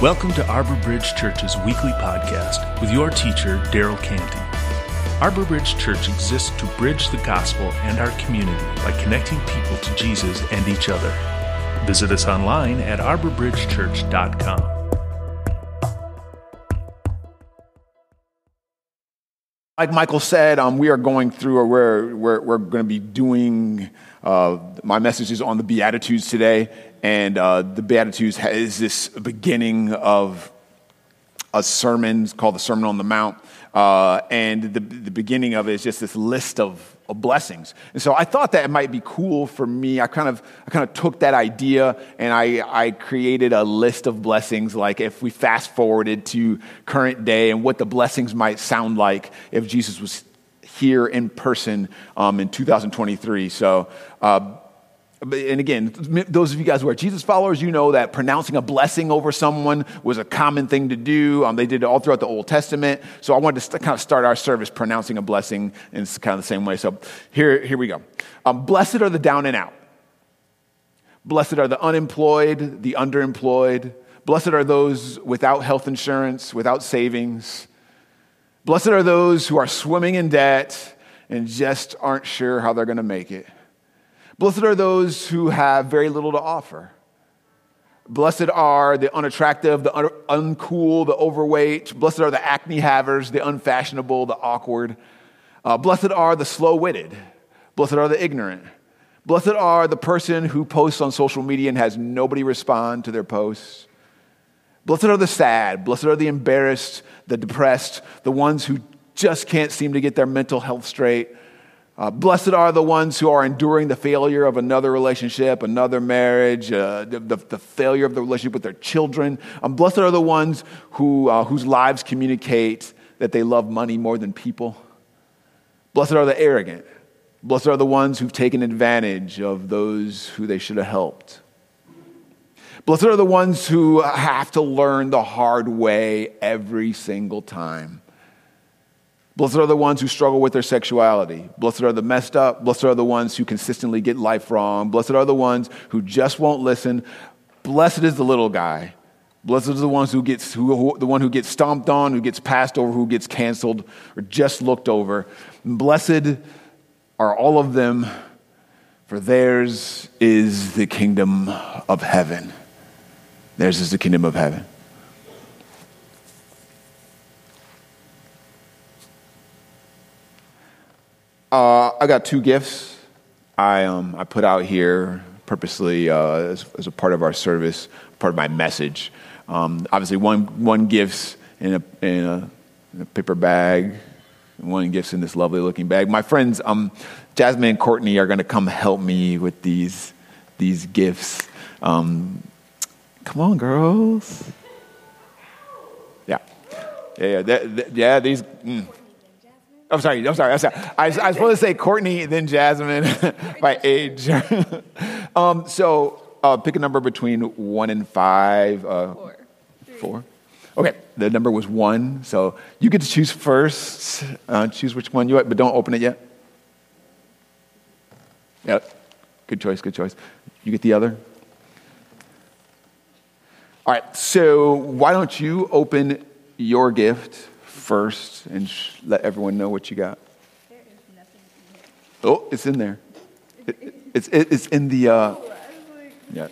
Welcome to Arbor Bridge Church's weekly podcast with your teacher, Daryl Canty. Arbor Bridge Church exists to bridge the gospel and our community by connecting people to Jesus and each other. Visit us online at arborbridgechurch.com. Like Michael said, um, we are going through, or we're, we're, we're going to be doing uh, my messages on the Beatitudes today. And uh, the Beatitudes is this beginning of a sermon called the Sermon on the Mount. Uh, and the, the beginning of it is just this list of, of, blessings. And so I thought that it might be cool for me. I kind of, I kind of took that idea and I, I created a list of blessings, like if we fast forwarded to current day and what the blessings might sound like if Jesus was here in person um, in 2023. So, uh, and again, those of you guys who are Jesus followers, you know that pronouncing a blessing over someone was a common thing to do. Um, they did it all throughout the Old Testament. So I wanted to st- kind of start our service pronouncing a blessing in kind of the same way. So here, here we go. Um, blessed are the down and out. Blessed are the unemployed, the underemployed. Blessed are those without health insurance, without savings. Blessed are those who are swimming in debt and just aren't sure how they're going to make it. Blessed are those who have very little to offer. Blessed are the unattractive, the un- uncool, the overweight. Blessed are the acne havers, the unfashionable, the awkward. Uh, blessed are the slow witted. Blessed are the ignorant. Blessed are the person who posts on social media and has nobody respond to their posts. Blessed are the sad. Blessed are the embarrassed, the depressed, the ones who just can't seem to get their mental health straight. Uh, blessed are the ones who are enduring the failure of another relationship, another marriage, uh, the, the, failure of the relationship with their children. Um, blessed are the ones who, uh, whose lives communicate that they love money more than people. Blessed are the arrogant. Blessed are the ones who've taken advantage of those who they should have helped. Blessed are the ones who have to learn the hard way every single time. Blessed are the ones who struggle with their sexuality. Blessed are the messed up. Blessed are the ones who consistently get life wrong. Blessed are the ones who just won't listen. Blessed is the little guy. Blessed is the ones who gets who, who, the one who gets stomped on, who gets passed over, who gets canceled, or just looked over. Blessed are all of them, for theirs is the kingdom of heaven. Theirs is the kingdom of heaven. Uh, I got two gifts I, um, I put out here purposely uh, as, as, a part of our service, part of my message. Um, obviously, one, one gift's in a, in, a, in a paper bag, one gift's in this lovely looking bag. My friends, um, Jasmine and Courtney, are going to come help me with these, these gifts. Um, come on, girls. Yeah. Yeah, yeah, yeah these. Mm. I'm sorry. I'm sorry. I'm sorry. I, I was supposed to say Courtney, then Jasmine by age. um, so uh, pick a number between one and five. Uh, four. Four. Okay. The number was one. So you get to choose first. Uh, choose which one you want, but don't open it yet. Yep. Good choice. Good choice. You get the other. All right. So why don't you open your gift? First and sh- let everyone know what you got? Oh, it's in there. It, it, it's, it, it's in the. Uh, yeah.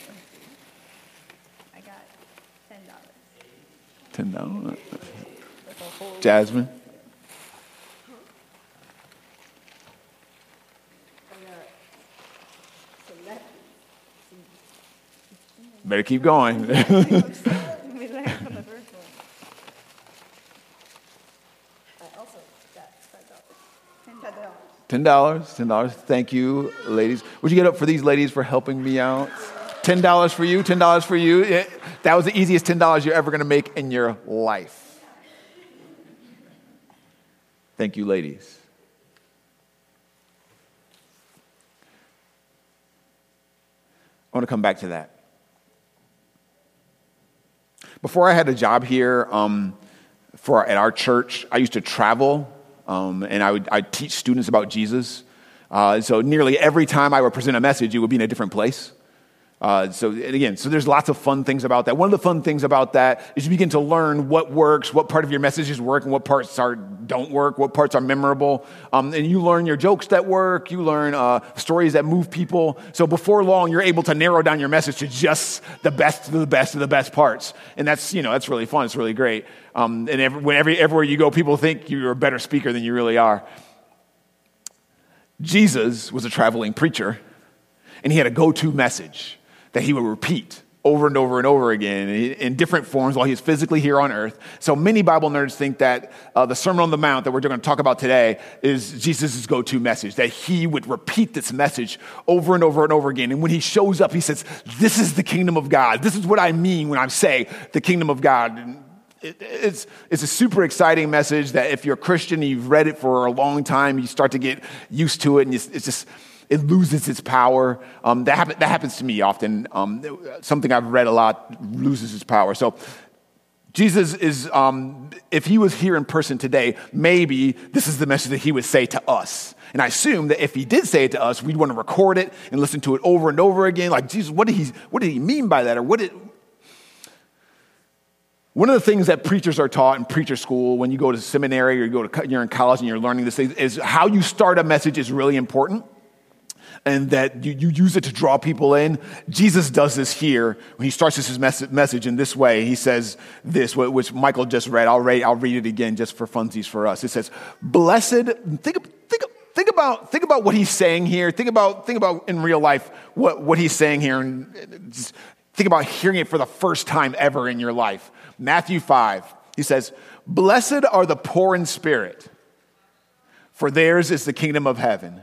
I got ten dollars. Ten dollars. Jasmine. Better keep going. Ten dollars. Ten dollars. Thank you, ladies. Would you get up for these ladies for helping me out? Ten dollars for you. Ten dollars for you. It, that was the easiest ten dollars you're ever going to make in your life. Thank you, ladies. I want to come back to that. Before I had a job here um, for at our church, I used to travel um, and I would I'd teach students about Jesus. Uh, so nearly every time I would present a message, it would be in a different place. Uh, so again, so there's lots of fun things about that. One of the fun things about that is you begin to learn what works, what part of your messages work, and what parts are don't work, what parts are memorable, um, and you learn your jokes that work. You learn uh, stories that move people. So before long, you're able to narrow down your message to just the best of the best of the best parts, and that's you know that's really fun. It's really great. Um, and every, everywhere you go, people think you're a better speaker than you really are. Jesus was a traveling preacher, and he had a go-to message that he would repeat over and over and over again in different forms while he's physically here on earth. So many Bible nerds think that uh, the Sermon on the Mount that we're going to talk about today is Jesus' go to message, that he would repeat this message over and over and over again. And when he shows up, he says, This is the kingdom of God. This is what I mean when I say the kingdom of God. And it's, it's a super exciting message that if you're a Christian and you've read it for a long time, you start to get used to it, and it's, it's just it loses its power. Um, that, happen, that happens to me often. Um, something I've read a lot loses its power. So, Jesus is, um, if he was here in person today, maybe this is the message that he would say to us. And I assume that if he did say it to us, we'd want to record it and listen to it over and over again. Like, Jesus, what did he, what did he mean by that? Or what did. One of the things that preachers are taught in preacher school when you go to seminary or you go to, you're in college and you're learning this thing is how you start a message is really important and that you, you use it to draw people in. Jesus does this here when he starts his message in this way. He says this, which Michael just read. I'll read, I'll read it again just for funsies for us. It says, Blessed, think, think, think, about, think about what he's saying here. Think about, think about in real life what, what he's saying here. And just think about hearing it for the first time ever in your life. Matthew 5, he says, Blessed are the poor in spirit, for theirs is the kingdom of heaven.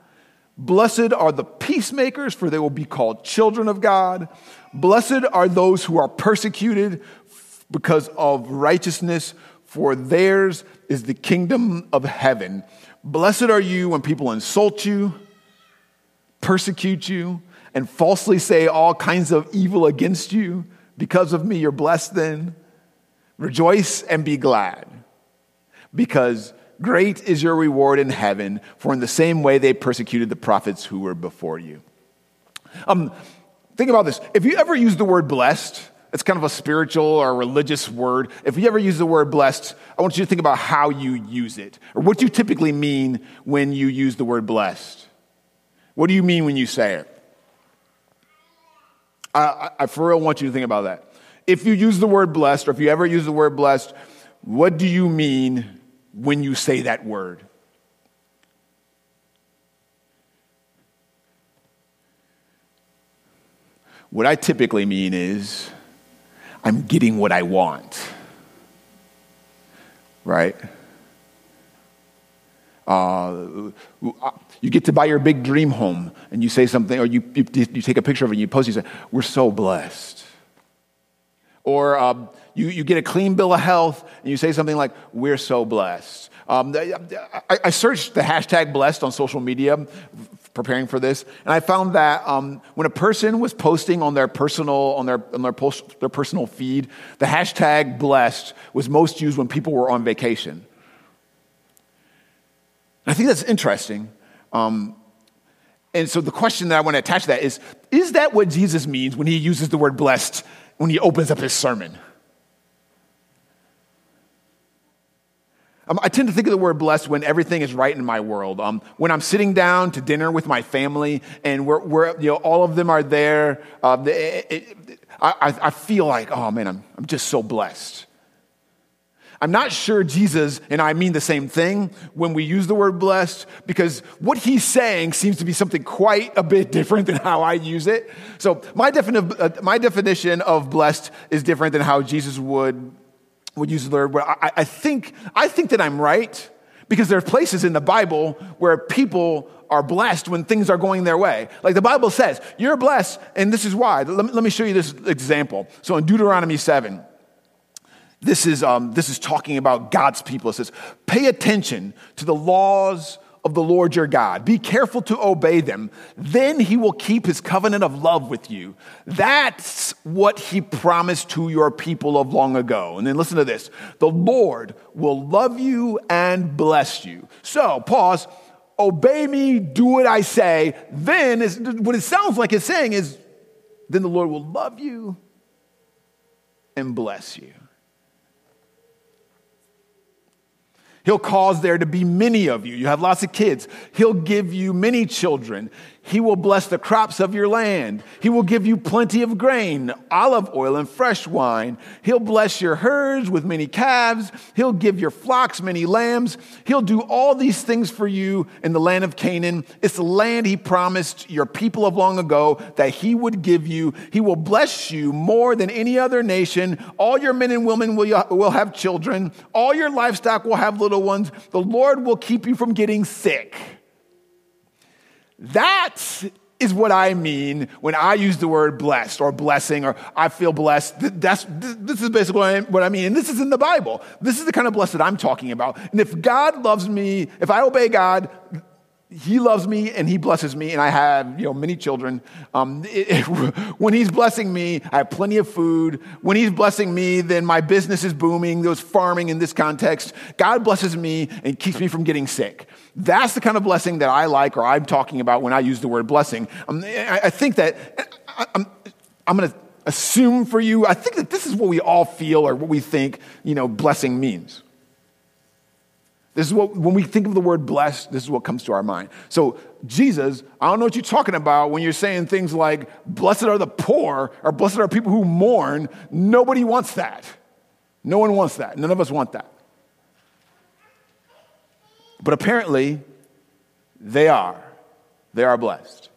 Blessed are the peacemakers, for they will be called children of God. Blessed are those who are persecuted because of righteousness, for theirs is the kingdom of heaven. Blessed are you when people insult you, persecute you, and falsely say all kinds of evil against you. Because of me, you're blessed then. Rejoice and be glad, because Great is your reward in heaven, for in the same way they persecuted the prophets who were before you. Um, think about this. If you ever use the word blessed, it's kind of a spiritual or religious word. If you ever use the word blessed, I want you to think about how you use it, or what you typically mean when you use the word blessed. What do you mean when you say it? I, I, for real want you to think about that. If you use the word blessed, or if you ever use the word blessed, what do you mean when you say that word. What I typically mean is, I'm getting what I want. Right? Uh, you get to buy your big dream home and you say something, or you, you, you take a picture of it and you post it, you say, We're so blessed. Or um, you, you get a clean bill of health and you say something like, We're so blessed. Um, I, I, searched the hashtag blessed on social media preparing for this, and I found that um, when a person was posting on their personal, on their, on their, post, their personal feed, the hashtag blessed was most used when people were on vacation. I think that's interesting. Um, and so the question that I want to attach to that is Is that what Jesus means when he uses the word blessed when he opens up his sermon? Um, I tend to think of the word blessed when everything is right in my world. Um, when I'm sitting down to dinner with my family and we're, we're you know, all of them are there, uh, it, it, I, I feel like, oh man, I'm, I'm just so blessed. I'm not sure Jesus and I mean the same thing when we use the word blessed because what he's saying seems to be something quite a bit different than how I use it. So my, defini- uh, my definition of blessed is different than how Jesus would would use the word, I, I, think, I think that I'm right because there are places in the Bible where people are blessed when things are going their way. Like the Bible says, you're blessed, and this is why. Let me, let me show you this example. So in Deuteronomy 7, this is, um, this is talking about God's people. It says, Pay attention to the laws of the Lord your God. Be careful to obey them. Then he will keep his covenant of love with you. That's what he promised to your people of long ago. And then listen to this the Lord will love you and bless you. So, pause. Obey me, do what I say. Then, is, what it sounds like it's saying is, then the Lord will love you and bless you. He'll cause there to be many of you. You have lots of kids. He'll give you many children. He will bless the crops of your land. He will give you plenty of grain, olive oil, and fresh wine. He'll bless your herds with many calves. He'll give your flocks many lambs. He'll do all these things for you in the land of Canaan. It's the land he promised your people of long ago that he would give you. He will bless you more than any other nation. All your men and women will, will have children. All your livestock will have little ones. The Lord will keep you from getting sick. That is what I mean when I use the word blessed or blessing or I feel blessed. That's, this is basically what I mean. And this is in the Bible. This is the kind of blessed I'm talking about. And if God loves me, if I obey God, he loves me and he blesses me, and I have you know many children. Um, it, it, when he's blessing me, I have plenty of food. When he's blessing me, then my business is booming. There's farming in this context. God blesses me and keeps me from getting sick. That's the kind of blessing that I like, or I'm talking about when I use the word blessing. Um, I, think that I'm, I'm going to assume for you. I think that this is what we all feel, or what we think you know blessing means. This is what, when we think of the word blessed, this is what comes to our mind. So, Jesus, I don't know what you're talking about when you're saying things like, blessed are the poor, or blessed are people who mourn. Nobody wants that. No one wants that. None of us want that. But apparently, they are. They are blessed.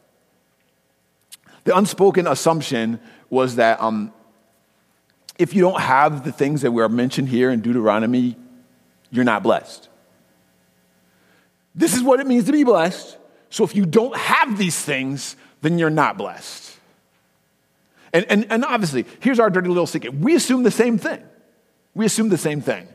The unspoken assumption was that um, if you don't have the things that were mentioned here in Deuteronomy, you're not blessed. This is what it means to be blessed. So if you don't have these things, then you're not blessed. And, and, and obviously, here's our dirty little secret we assume the same thing. We assume the same thing.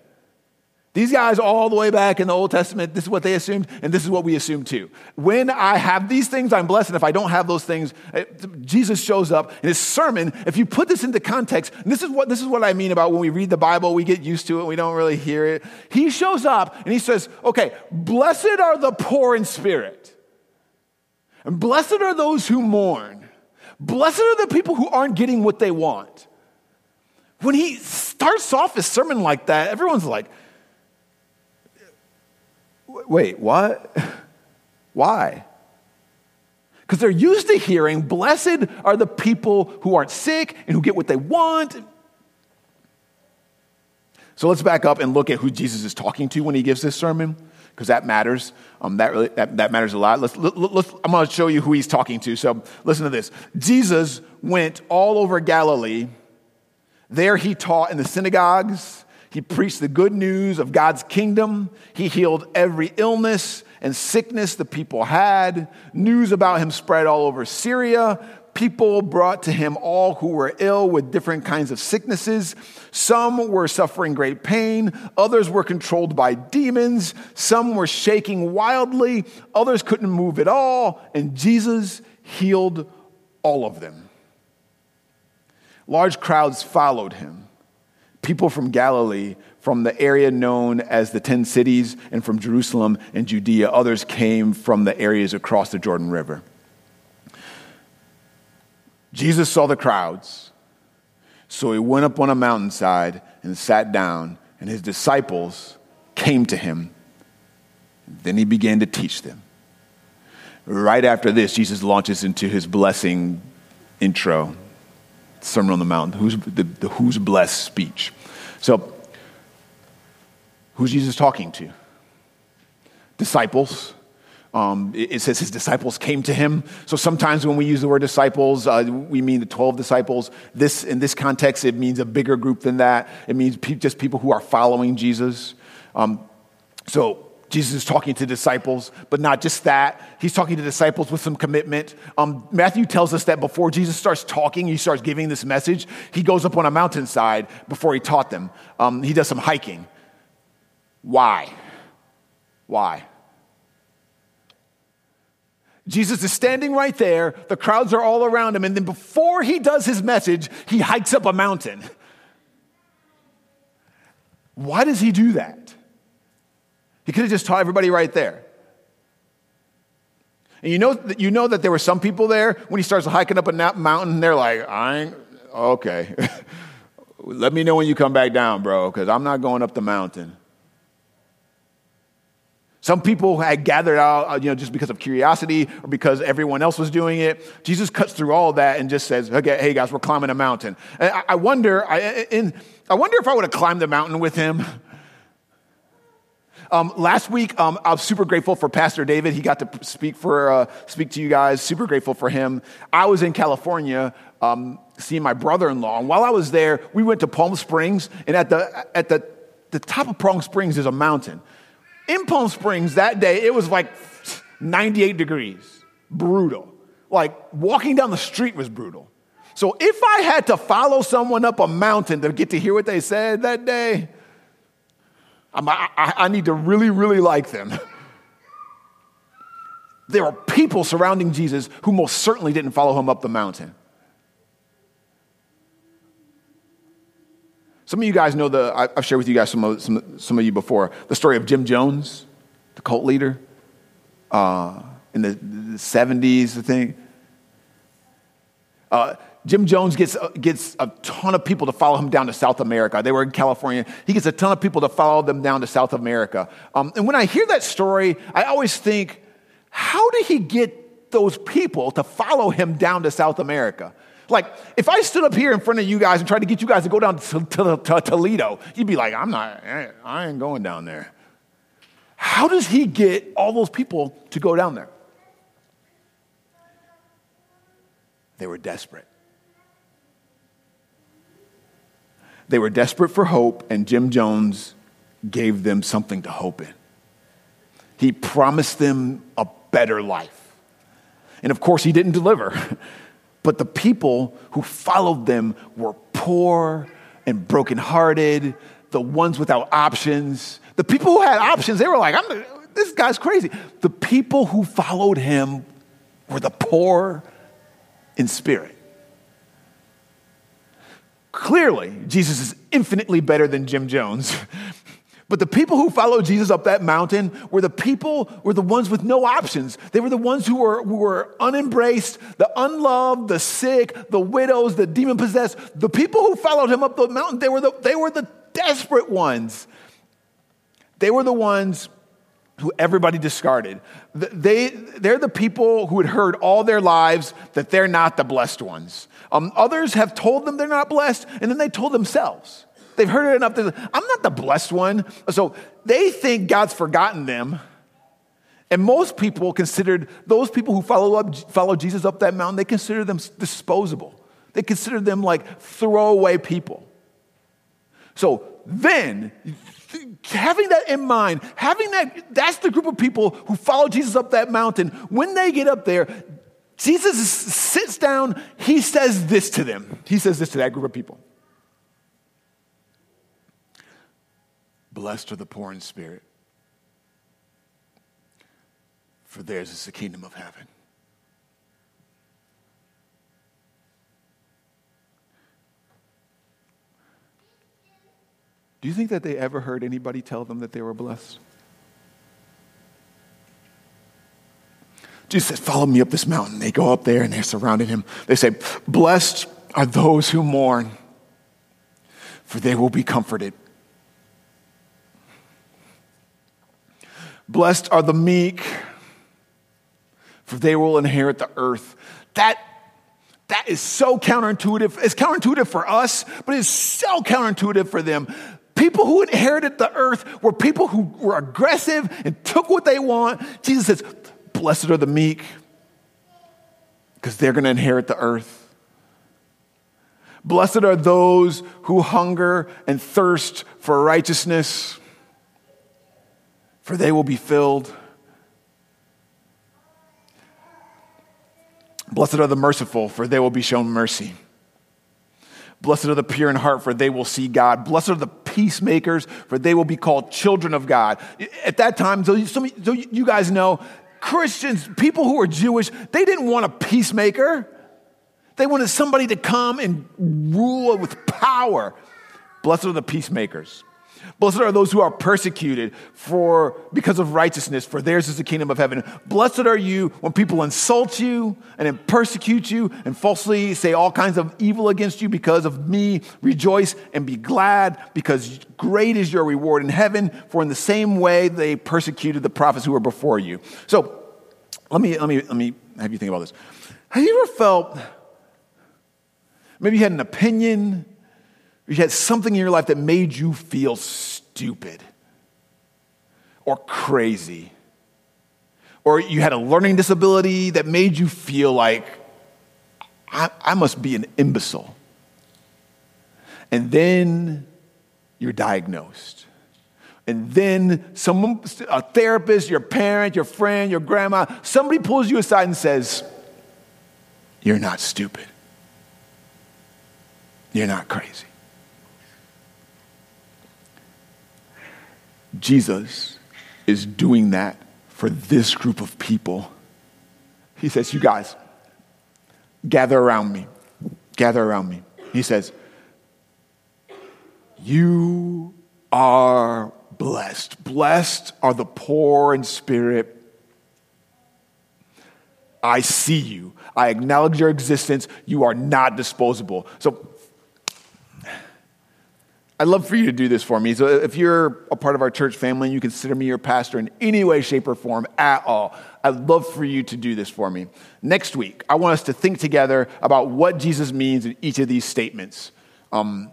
These guys, all the way back in the Old Testament, this is what they assumed, and this is what we assume too. When I have these things, I'm blessed, and if I don't have those things, eh, Jesus shows up in his sermon. If you put this into context, this is what this is what I mean about when we read the Bible, we get used to it, we don't really hear it. He shows up and he says, "Okay, blessed are the poor in spirit, and blessed are those who mourn. Blessed are the people who aren't getting what they want." When he starts off his sermon like that, everyone's like wait, what? Why? Because they're used to hearing, blessed are the people who aren't sick and who get what they want. So let's back up and look at who Jesus is talking to when he gives this sermon, because that matters. Um, that, really, that, that matters a lot. Let's, let, let's, I'm going to show you who he's talking to. So listen to this. Jesus went all over Galilee. There he taught in the synagogues he preached the good news of God's kingdom. He healed every illness and sickness the people had. News about him spread all over Syria. People brought to him all who were ill with different kinds of sicknesses. Some were suffering great pain. Others were controlled by demons. Some were shaking wildly. Others couldn't move at all. And Jesus healed all of them. Large crowds followed him people from Galilee, from the area known as the Ten Cities, and from Jerusalem and Judea. Others came from the areas across the Jordan River. Jesus saw the crowds, so he went up on a mountainside and sat down, and his disciples came to him. Then he began to teach them. Right after this, Jesus launches into his blessing intro. Sermon on the Mount, who's, the, the who's blessed speech. So, who's Jesus talking to? Disciples. Um, it, says his disciples came to him. So sometimes when we use the word disciples, uh, we mean the 12 disciples. This, in this context, it means a bigger group than that. It means pe- just people who are following Jesus. Um, so Jesus is talking to disciples, but not just that. He's talking to disciples with some commitment. Um, Matthew tells us that before Jesus starts talking, he starts giving this message, he goes up on a mountainside before he taught them. Um, he does some hiking. Why? Why? Jesus is standing right there, the crowds are all around him, and then before he does his message, he hikes up a mountain. Why does he do that? He could have just taught everybody right there. And you know, that, you know that there were some people there when he starts hiking up a mountain, they're like, I ain't, okay. Let me know when you come back down, bro, because I'm not going up the mountain. Some people had gathered out, uh, you know, just because of curiosity or because everyone else was doing it. Jesus cuts through all that and just says, "Okay, hey guys, we're climbing a mountain." I, I wonder, I, in, I wonder if I would have climbed the mountain with him. Um, last week, um, I was super grateful for Pastor David. He got to speak for uh, speak to you guys. Super grateful for him. I was in California um, seeing my brother-in-law, and while I was there, we went to Palm Springs. And at the at the the top of Palm Springs is a mountain. In Palm Springs that day, it was like 98 degrees, brutal. Like walking down the street was brutal. So if I had to follow someone up a mountain to get to hear what they said that day, I, I, need to really, really like them. There are people surrounding Jesus who most certainly didn't follow him up the mountain. Some of you guys know the, I've shared with you guys some of, some, some of you before, the story of Jim Jones, the cult leader uh, in the, the, 70s, I think. Uh, Jim Jones gets, uh, gets a ton of people to follow him down to South America. They were in California. He gets a ton of people to follow them down to South America. Um, and when I hear that story, I always think, how did he get those people to follow him down to South America? Like, if I stood up here in front of you guys and tried to get you guys to go down to, to, to Toledo, you'd be like, I'm not, I ain't going down there. How does he get all those people to go down there? They were desperate. They were desperate for hope, and Jim Jones gave them something to hope in. He promised them a better life. And of course, he didn't deliver. But the people who followed them were poor and brokenhearted, the ones without options. The people who had options, they were like, this guy's crazy. The people who followed him were the poor in spirit. Clearly, Jesus is infinitely better than Jim Jones. But the people who followed Jesus up that mountain were the people, were the ones with no options. They were the ones who were, who were unembraced, the unloved, the sick, the widows, the demon possessed. The people who followed him up the mountain, they were the, they were the desperate ones. They were the ones who everybody discarded. They, they're the people who had heard all their lives that they're not the blessed ones. Um, others have told them they're not blessed, and then they told themselves. They've heard it enough. To, I'm not the blessed one. So they think God's forgotten them. And most people considered those people who follow, up, follow Jesus up that mountain, they consider them disposable. They consider them like throwaway people. So then, having that in mind, having that, that's the group of people who follow Jesus up that mountain. When they get up there, Jesus sits down, he says this to them. He says this to that group of people Blessed are the poor in spirit, for theirs is the kingdom of heaven. Do you think that they ever heard anybody tell them that they were blessed? Jesus says, Follow me up this mountain. They go up there and they're surrounding him. They say, Blessed are those who mourn, for they will be comforted. Blessed are the meek, for they will inherit the earth. That, that is so counterintuitive. It's counterintuitive for us, but it's so counterintuitive for them. People who inherited the earth were people who were aggressive and took what they want. Jesus says, Blessed are the meek, because they're going to inherit the earth. Blessed are those who hunger and thirst for righteousness, for they will be filled. Blessed are the merciful, for they will be shown mercy. Blessed are the pure in heart, for they will see God. Blessed are the peacemakers, for they will be called children of God. At that time, so, you guys know, Christians, people who are Jewish, they didn't want a peacemaker. They wanted somebody to come and rule with power. Blessed are the peacemakers. Blessed are those who are persecuted for because of righteousness, for theirs is the kingdom of heaven. Blessed are you when people insult you and persecute you and falsely say all kinds of evil against you because of me. Rejoice and be glad, because great is your reward in heaven. For in the same way they persecuted the prophets who were before you. So let me let me let me have you think about this. Have you ever felt maybe you had an opinion? You had something in your life that made you feel stupid or crazy, or you had a learning disability that made you feel like, I, I must be an imbecile. And then you're diagnosed. And then someone, a therapist, your parent, your friend, your grandma, somebody pulls you aside and says, You're not stupid. You're not crazy. Jesus is doing that for this group of people. He says, You guys, gather around me. Gather around me. He says, You are blessed. Blessed are the poor in spirit. I see you. I acknowledge your existence. You are not disposable. So I'd love for you to do this for me. So, if you're a part of our church family and you consider me your pastor in any way, shape, or form at all, I'd love for you to do this for me. Next week, I want us to think together about what Jesus means in each of these statements. Um,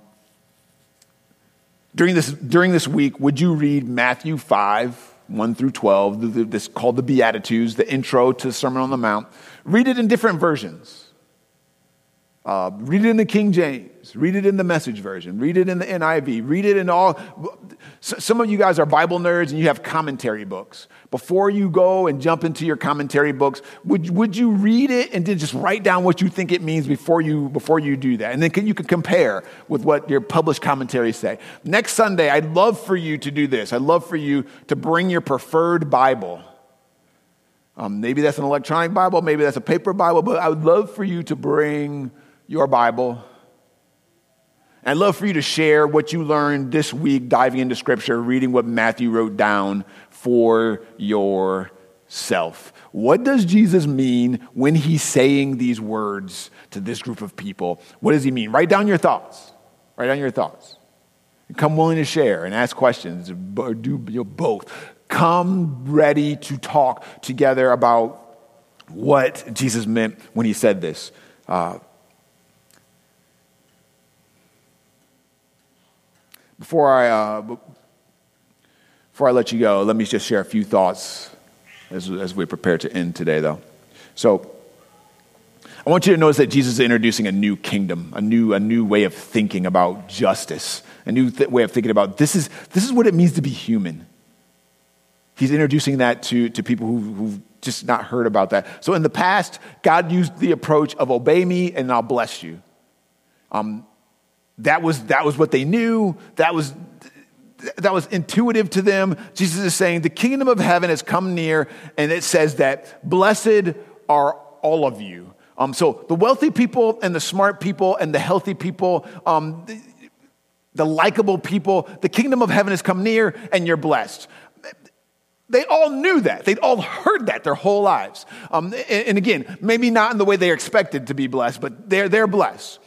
during, this, during this week, would you read Matthew 5, 1 through 12, this called the Beatitudes, the intro to the Sermon on the Mount? Read it in different versions. Uh, read it in the King James. Read it in the Message Version. Read it in the NIV. Read it in all. Some of you guys are Bible nerds and you have commentary books. Before you go and jump into your commentary books, would, would you read it and then just write down what you think it means before you, before you do that? And then can, you can compare with what your published commentaries say. Next Sunday, I'd love for you to do this. I'd love for you to bring your preferred Bible. Um, maybe that's an electronic Bible, maybe that's a paper Bible, but I would love for you to bring your Bible. I'd love for you to share what you learned this week diving into Scripture, reading what Matthew wrote down for yourself. What does Jesus mean when he's saying these words to this group of people? What does he mean? Write down your thoughts. Write down your thoughts. Come willing to share and ask questions, or do both. Come ready to talk together about what Jesus meant when he said this. Uh, Before I, uh, before I let you go, let me just share a few thoughts as, as we prepare to end today, though. So, I want you to notice that Jesus is introducing a new kingdom, a new, a new way of thinking about justice, a new th- way of thinking about this is, this is what it means to be human. He's introducing that to, to people who, who've just not heard about that. So in the past, God used the approach of obey me and I'll bless you. Um, that was, that was what they knew. That was, that was intuitive to them. Jesus is saying, The kingdom of heaven has come near, and it says that blessed are all of you. Um, so the wealthy people and the smart people and the healthy people, um, the, the likable people, the kingdom of heaven has come near, and you're blessed. They all knew that. They'd all heard that their whole lives. Um, and, and again, maybe not in the way they expected to be blessed, but they're, they're blessed.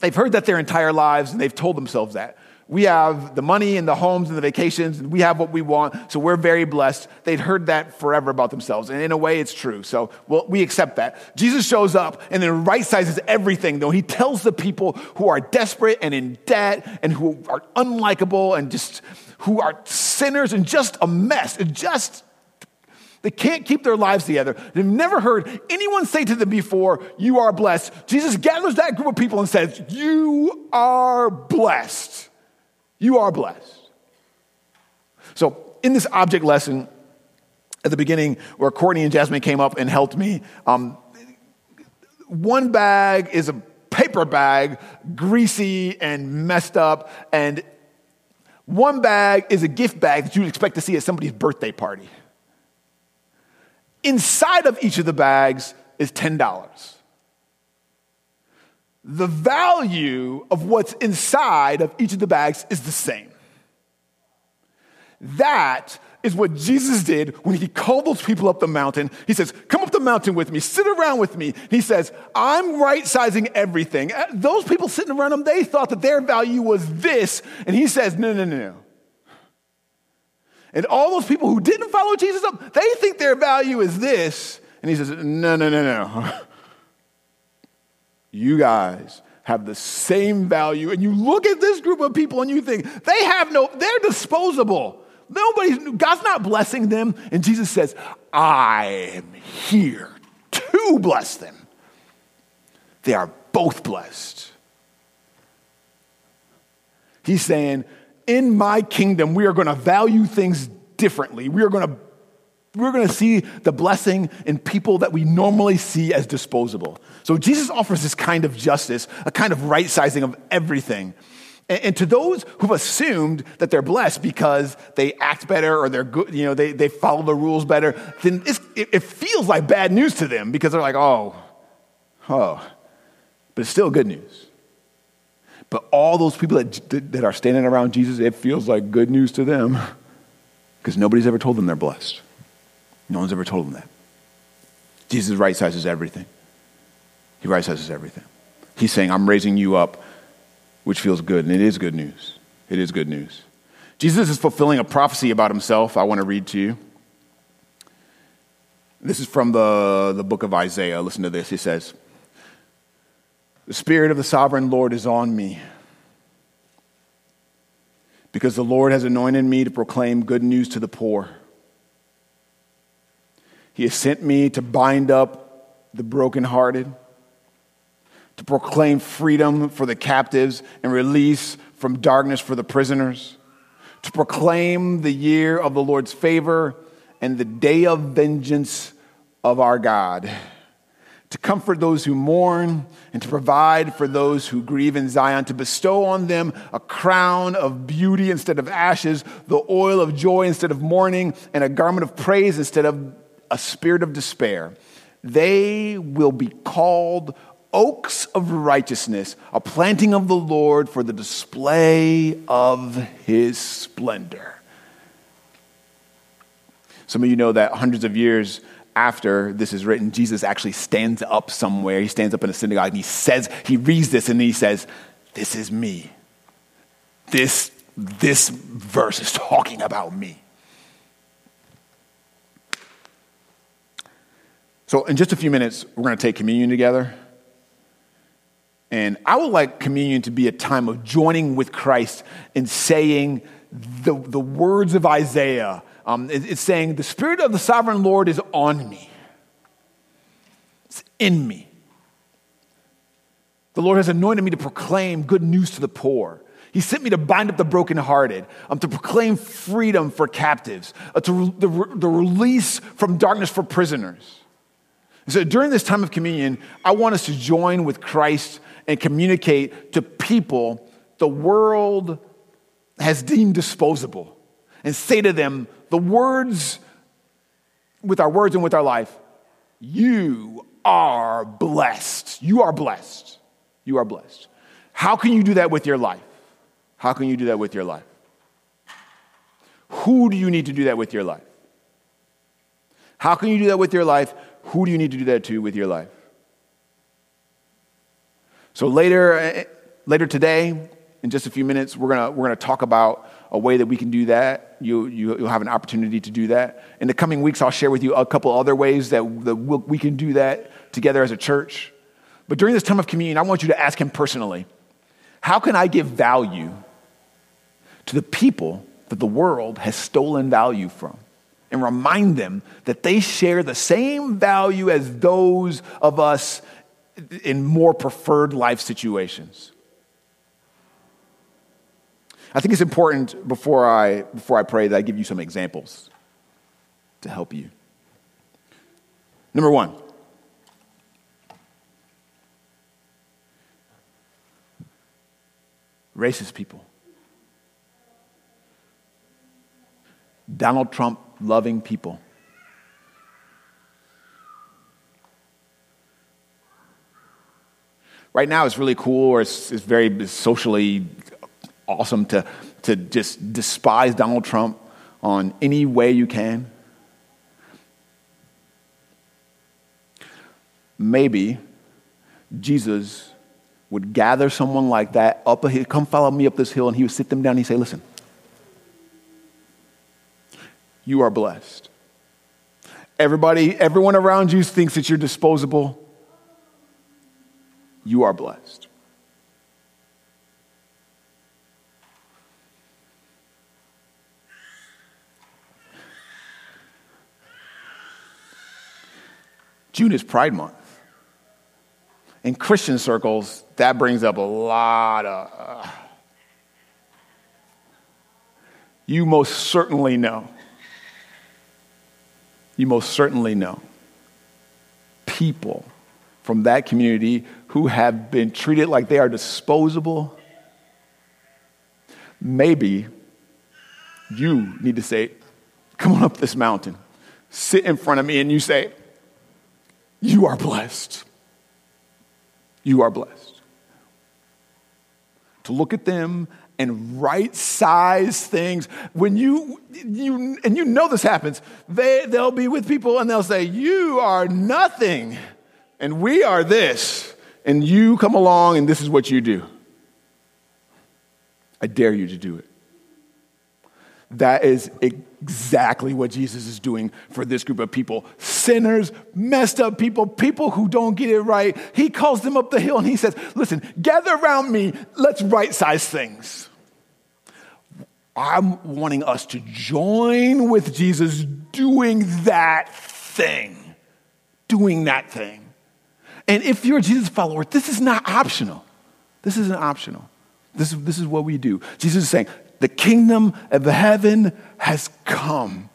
They've heard that their entire lives and they've told themselves that. We have the money and the homes and the vacations, and we have what we want, so we're very blessed. They'd heard that forever about themselves, and in a way, it's true. So well, we accept that. Jesus shows up and then right sizes everything, though. He tells the people who are desperate and in debt and who are unlikable and just who are sinners and just a mess, just they can't keep their lives together. They've never heard anyone say to them before, You are blessed. Jesus gathers that group of people and says, You are blessed. You are blessed. So in this object lesson, at the beginning, where Courtney and Jasmine came up and helped me, um, one bag is a paper bag, greasy and messed up, and one bag is a gift bag that you would expect to see at somebody's birthday party. Inside of each of the bags is $10. The value of what's inside of each of the bags is the same. That is what Jesus did when he called those people up the mountain. He says, Come up the mountain with me, sit around with me. He says, I'm right sizing everything. Uh, those people sitting around him, they thought that their value was this. And he says, No, no, no, no. And all those people who didn't follow Jesus up, they think their value is this. And he says, No, no, no, no. You guys have the same value. And you look at this group of people and you think, they have no, they're disposable. Nobody's, God's not blessing them. And Jesus says, I am here to bless them. They are both blessed. He's saying, in my kingdom, we are going to value things differently. We are going to we're going to see the blessing in people that we normally see as disposable. So Jesus offers this kind of justice, a kind of right sizing of everything. And, to those who've assumed that they're blessed because they act better or they're good, you know, they, they follow the rules better, then it, it feels like bad news to them because they're like, oh, oh. But it's still good news. But all those people that, that are standing around Jesus, it feels like good news to them because nobody's ever told them they're blessed. No one's ever told them that. Jesus right sizes everything. He right sizes everything. He's saying, I'm raising you up which feels good, and it is good news. It is good news. Jesus is fulfilling a prophecy about himself. I want to read to you. This is from the, the book of Isaiah. Listen to this. He says, The Spirit of the sovereign Lord is on me because the Lord has anointed me to proclaim good news to the poor. He has sent me to bind up the brokenhearted to proclaim freedom for the captives and release from darkness for the prisoners, to proclaim the year of the Lord's favor and the day of vengeance of our God, to comfort those who mourn and to provide for those who grieve in Zion, to bestow on them a crown of beauty instead of ashes, the oil of joy instead of mourning, and a garment of praise instead of a spirit of despair. They will be called oaks of righteousness, a planting of the Lord for the display of his splendor. Some of you know that hundreds of years after this is written, Jesus actually stands up somewhere. He stands up in a synagogue and he says, he reads this and he says, This is me. This, this verse is talking about me. So, in just a few minutes, we're going to take communion together. And I would like communion to be a time of joining with Christ in saying the, the words of Isaiah. Um, it, it's saying, The Spirit of the sovereign Lord is on me, it's in me. The Lord has anointed me to proclaim good news to the poor. He sent me to bind up the brokenhearted, um, to proclaim freedom for captives, uh, to re- the, re- the release from darkness for prisoners. So during this time of communion, I want us to join with Christ and communicate to people the world has deemed disposable and say to them the words with our words and with our life you are blessed. You are blessed. You are blessed. How can you do that with your life? How can you do that with your life? Who do you need to do that with your life? How can you do that with your life? Who do you need to do that to with your life? So later, eh, later today, in just a few minutes, we're gonna, we're gonna talk about a way that we can do that. You, you, will have an opportunity to do that. In the coming weeks, I'll share with you a couple other ways that, that we'll, we can do that together as a church. But during this time of communion, I want you to ask him personally how can I give value to the people that the world has stolen value from? And remind them that they share the same value as those of us in more preferred life situations. I think it's important before I, before I pray that I give you some examples to help you. Number one, racist people. Donald Trump loving people. Right now, it's really cool, or it's, it's very socially awesome to, to just despise Donald Trump on any way you can. Maybe Jesus would gather someone like that up a hill, come follow me up this hill, and he would sit them down and he'd say, Listen, you are blessed. Everybody, everyone around you thinks that you're disposable. You are blessed. June is Pride Month. In Christian circles, that brings up a lot of. Uh, you most certainly know. You most certainly know people from that community who have been treated like they are disposable. Maybe you need to say, Come on up this mountain, sit in front of me, and you say, You are blessed. You are blessed. To look at them and right size things. When you, you, and you know this happens, they, they'll be with people and they'll say, You are nothing, and we are this, and you come along and this is what you do. I dare you to do it. That is exactly what Jesus is doing for this group of people sinners, messed up people, people who don't get it right. He calls them up the hill and he says, Listen, gather around me, let's right size things. I'm wanting us to join with Jesus doing that thing. Doing that thing. And if you're a Jesus follower, this is not optional. This isn't optional. This is, this is what we do. Jesus is saying, the kingdom of heaven has come.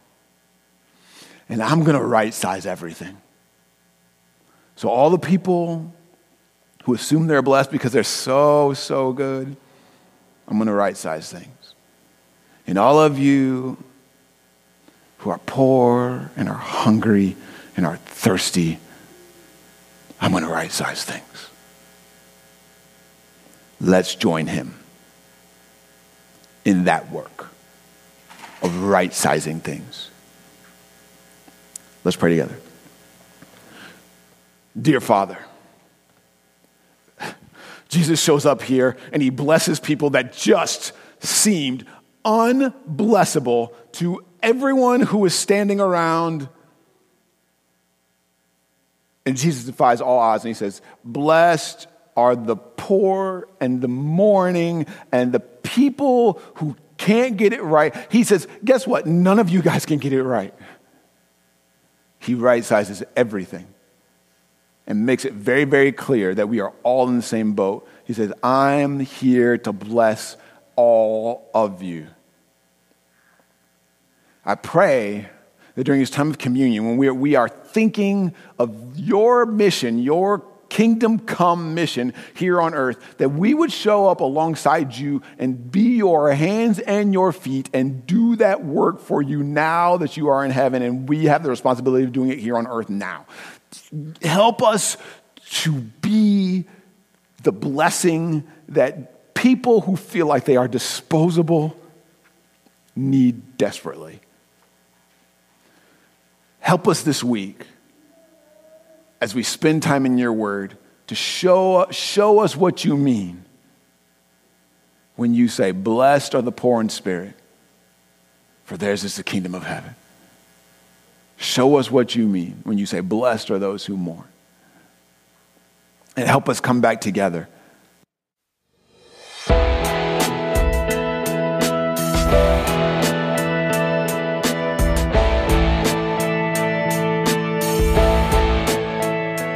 And I'm going to right size everything. So, all the people who assume they're blessed because they're so, so good, I'm going to right size things. And all of you who are poor and are hungry and are thirsty, I'm going to right size things. Let's join him in that work of right sizing things. Let's pray together. Dear Father, Jesus shows up here and he blesses people that just seemed unblessable to everyone who was standing around. And Jesus defies all odds and he says, Blessed are the poor and the mourning and the people who can't get it right. He says, Guess what? None of you guys can get it right. He right sizes everything and makes it very, very clear that we are all in the same boat. He says, I'm here to bless all of you. I pray that during this time of communion, when we are, we are thinking of your mission, your kingdom come mission here on earth, that we would show up alongside you and be your hands and your feet and do that work for you now that you are in heaven, and we have the responsibility of doing it here on earth now. Help us to be the blessing that people who feel like they are disposable need desperately. Help us this week as we spend time in your word to show, show us what you mean when you say, Blessed are the poor in spirit, for theirs is the kingdom of heaven. Show us what you mean when you say, Blessed are those who mourn. And help us come back together